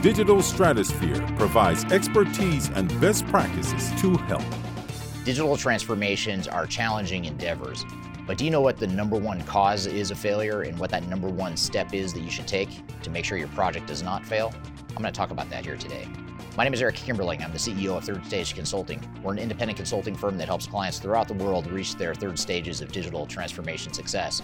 Digital Stratosphere provides expertise and best practices to help. Digital transformations are challenging endeavors, but do you know what the number one cause is of failure and what that number one step is that you should take to make sure your project does not fail? I'm going to talk about that here today. My name is Eric Kimberling. I'm the CEO of Third Stage Consulting. We're an independent consulting firm that helps clients throughout the world reach their third stages of digital transformation success.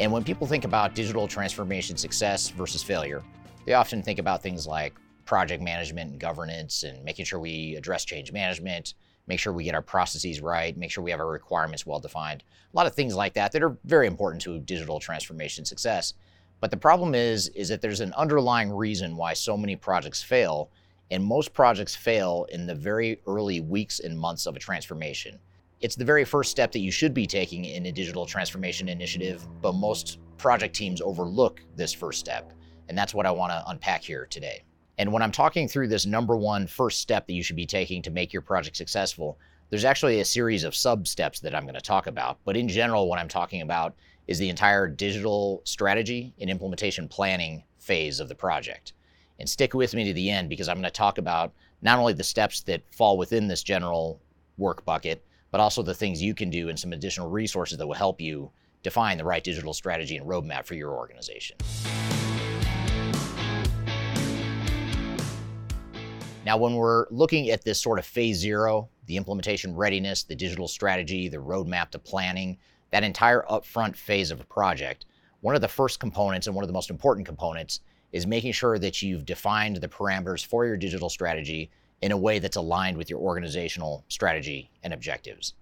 And when people think about digital transformation success versus failure, they often think about things like project management and governance and making sure we address change management, make sure we get our processes right, make sure we have our requirements well defined. A lot of things like that that are very important to digital transformation success. But the problem is is that there's an underlying reason why so many projects fail, and most projects fail in the very early weeks and months of a transformation. It's the very first step that you should be taking in a digital transformation initiative, but most project teams overlook this first step. And that's what I want to unpack here today. And when I'm talking through this number one first step that you should be taking to make your project successful, there's actually a series of sub steps that I'm going to talk about. But in general, what I'm talking about is the entire digital strategy and implementation planning phase of the project. And stick with me to the end because I'm going to talk about not only the steps that fall within this general work bucket, but also the things you can do and some additional resources that will help you define the right digital strategy and roadmap for your organization. Now, when we're looking at this sort of phase zero, the implementation readiness, the digital strategy, the roadmap to planning, that entire upfront phase of a project, one of the first components and one of the most important components is making sure that you've defined the parameters for your digital strategy in a way that's aligned with your organizational strategy and objectives.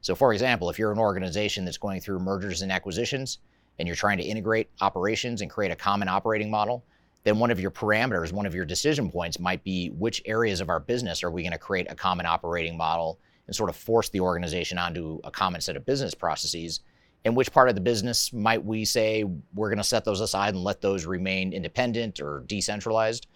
So, for example, if you're an organization that's going through mergers and acquisitions and you're trying to integrate operations and create a common operating model, then one of your parameters, one of your decision points might be which areas of our business are we going to create a common operating model and sort of force the organization onto a common set of business processes. And which part of the business might we say we're going to set those aside and let those remain independent or decentralized?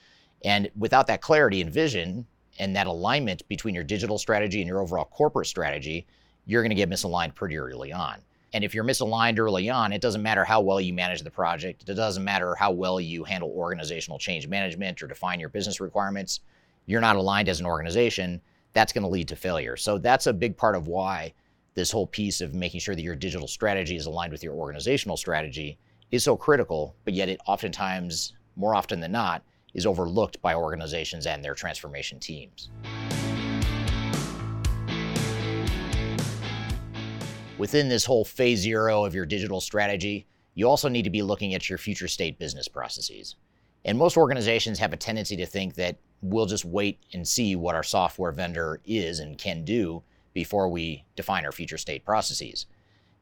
And without that clarity and vision and that alignment between your digital strategy and your overall corporate strategy, you're going to get misaligned pretty early on. And if you're misaligned early on, it doesn't matter how well you manage the project. It doesn't matter how well you handle organizational change management or define your business requirements. You're not aligned as an organization. That's going to lead to failure. So that's a big part of why this whole piece of making sure that your digital strategy is aligned with your organizational strategy is so critical, but yet it oftentimes, more often than not, is overlooked by organizations and their transformation teams. Within this whole phase zero of your digital strategy, you also need to be looking at your future state business processes. And most organizations have a tendency to think that we'll just wait and see what our software vendor is and can do before we define our future state processes.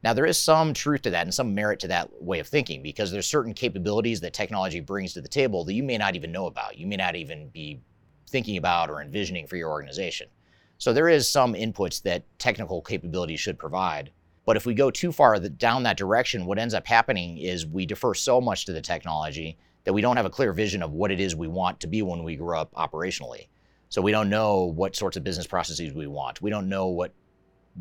Now, there is some truth to that and some merit to that way of thinking because there's certain capabilities that technology brings to the table that you may not even know about. You may not even be thinking about or envisioning for your organization. So there is some inputs that technical capabilities should provide. But if we go too far down that direction, what ends up happening is we defer so much to the technology that we don't have a clear vision of what it is we want to be when we grow up operationally. So we don't know what sorts of business processes we want. We don't know what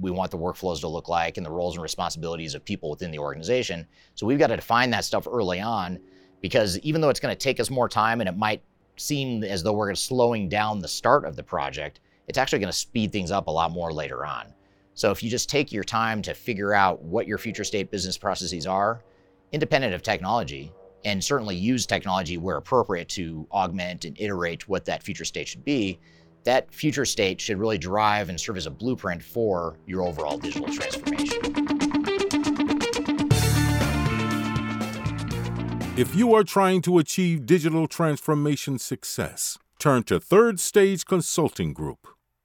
we want the workflows to look like and the roles and responsibilities of people within the organization. So we've got to define that stuff early on because even though it's going to take us more time and it might seem as though we're slowing down the start of the project, it's actually going to speed things up a lot more later on. So if you just take your time to figure out what your future state business processes are, independent of technology, and certainly use technology where appropriate to augment and iterate what that future state should be, that future state should really drive and serve as a blueprint for your overall digital transformation. If you are trying to achieve digital transformation success, turn to Third Stage Consulting Group.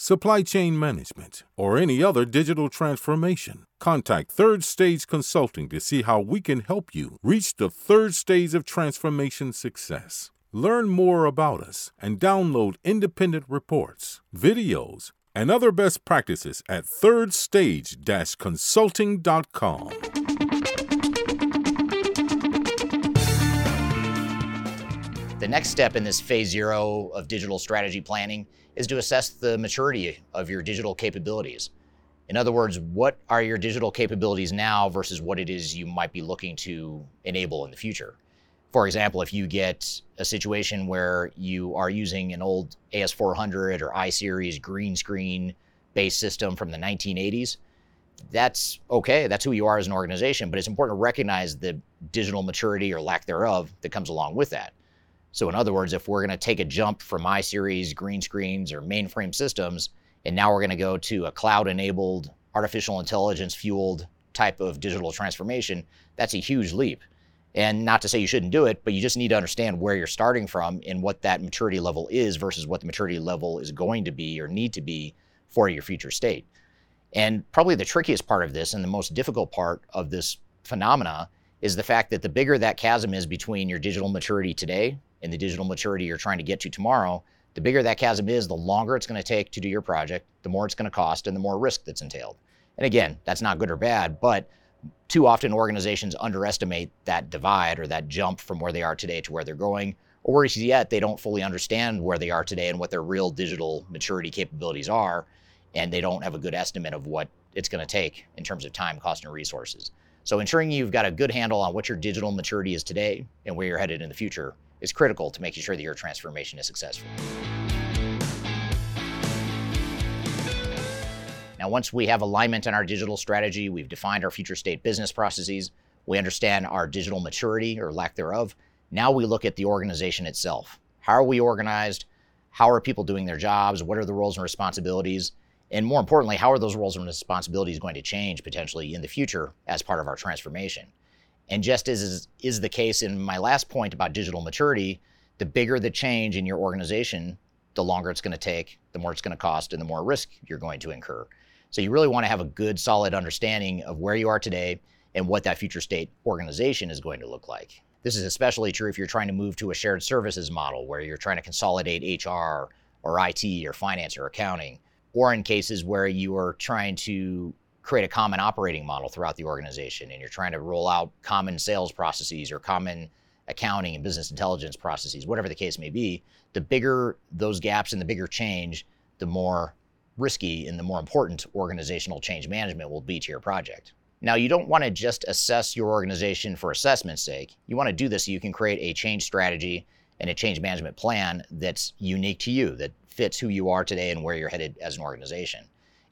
supply chain management, or any other digital transformation, contact Third Stage Consulting to see how we can help you reach the third stage of transformation success. Learn more about us and download independent reports, videos, and other best practices at thirdstage-consulting.com. The next step in this phase zero of digital strategy planning is to assess the maturity of your digital capabilities. In other words, what are your digital capabilities now versus what it is you might be looking to enable in the future? For example, if you get a situation where you are using an old AS400 or iSeries green screen based system from the 1980s, that's okay. That's who you are as an organization, but it's important to recognize the digital maturity or lack thereof that comes along with that. So, in other words, if we're going to take a jump from iSeries green screens or mainframe systems, and now we're going to go to a cloud enabled, artificial intelligence fueled type of digital transformation, that's a huge leap. And not to say you shouldn't do it, but you just need to understand where you're starting from and what that maturity level is versus what the maturity level is going to be or need to be for your future state. And probably the trickiest part of this and the most difficult part of this phenomena is the fact that the bigger that chasm is between your digital maturity today and the digital maturity you're trying to get to tomorrow, the bigger that chasm is, the longer it's going to take to do your project, the more it's going to cost, and the more risk that's entailed. And again, that's not good or bad, but too often organizations underestimate that divide or that jump from where they are today to where they're going. Or worse yet, they don't fully understand where they are today and what their real digital maturity capabilities are, and they don't have a good estimate of what it's going to take in terms of time, cost, and resources. So ensuring you've got a good handle on what your digital maturity is today and where you're headed in the future is critical to making sure that your transformation is successful. Now, once we have alignment on our digital strategy, we've defined our future state business processes, we understand our digital maturity or lack thereof. Now we look at the organization itself. How are we organized? How are people doing their jobs? What are the roles and responsibilities? And more importantly, how are those roles and responsibilities going to change potentially in the future as part of our transformation? And just as is, is the case in my last point about digital maturity, the bigger the change in your organization, the longer it's going to take, the more it's going to cost, and the more risk you're going to incur. So you really want to have a good, solid understanding of where you are today and what that future state organization is going to look like. This is especially true if you're trying to move to a shared services model where you're trying to consolidate HR or IT or finance or accounting, or in cases where you are trying to create a common operating model throughout the organization and you're trying to roll out common sales processes or common accounting and business intelligence processes, whatever the case may be, the bigger those gaps and the bigger change, the more risky and the more important organizational change management will be to your project. Now, you don't want to just assess your organization for assessment's sake. You want to do this so you can create a change strategy and a change management plan that's unique to you, that fits who you are today and where you're headed as an organization.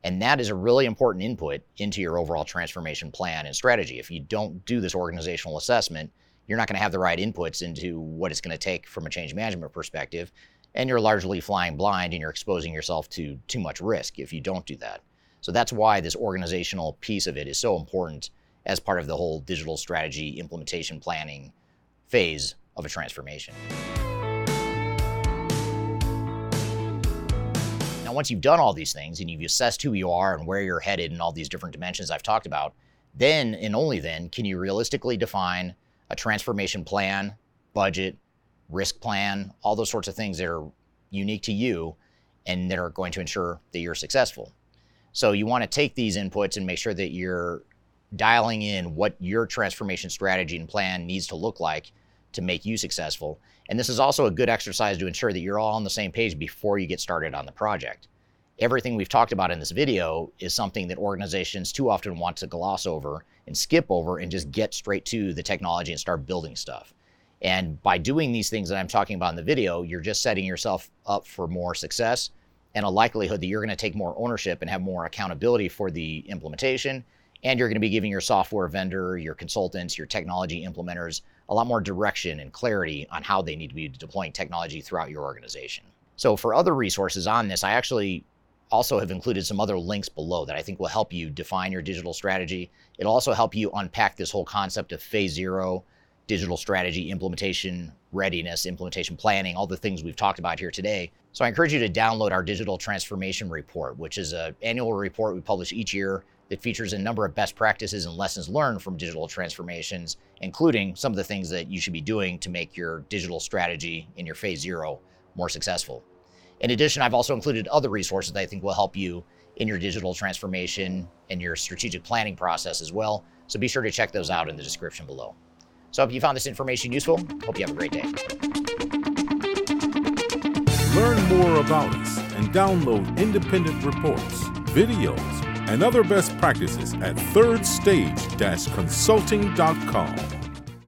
And that is a really important input into your overall transformation plan and strategy. If you don't do this organizational assessment, you're not going to have the right inputs into what it's going to take from a change management perspective. And you're largely flying blind and you're exposing yourself to too much risk if you don't do that. So that's why this organizational piece of it is so important as part of the whole digital strategy implementation planning phase of a transformation. Once you've done all these things and you've assessed who you are and where you're headed in all these different dimensions I've talked about, then and only then can you realistically define a transformation plan, budget, risk plan, all those sorts of things that are unique to you and that are going to ensure that you're successful. So you want to take these inputs and make sure that you're dialing in what your transformation strategy and plan needs to look like to make you successful. And this is also a good exercise to ensure that you're all on the same page before you get started on the project. Everything we've talked about in this video is something that organizations too often want to gloss over and skip over and just get straight to the technology and start building stuff. And by doing these things that I'm talking about in the video, you're just setting yourself up for more success and a likelihood that you're going to take more ownership and have more accountability for the implementation. And you're going to be giving your software vendor, your consultants, your technology implementers a lot more direction and clarity on how they need to be deploying technology throughout your organization. So, for other resources on this, I actually also have included some other links below that I think will help you define your digital strategy. It'll also help you unpack this whole concept of phase zero, digital strategy implementation readiness, implementation planning, all the things we've talked about here today. So I encourage you to download our digital transformation report, which is an annual report we publish each year that features a number of best practices and lessons learned from digital transformations, including some of the things that you should be doing to make your digital strategy in your phase zero more successful. In addition, I've also included other resources that I think will help you in your digital transformation and your strategic planning process as well. So be sure to check those out in the description below. So I hope you found this information useful. Hope you have a great day. Learn more about us and download independent reports, videos, and other best practices at thirdstage-consulting.com.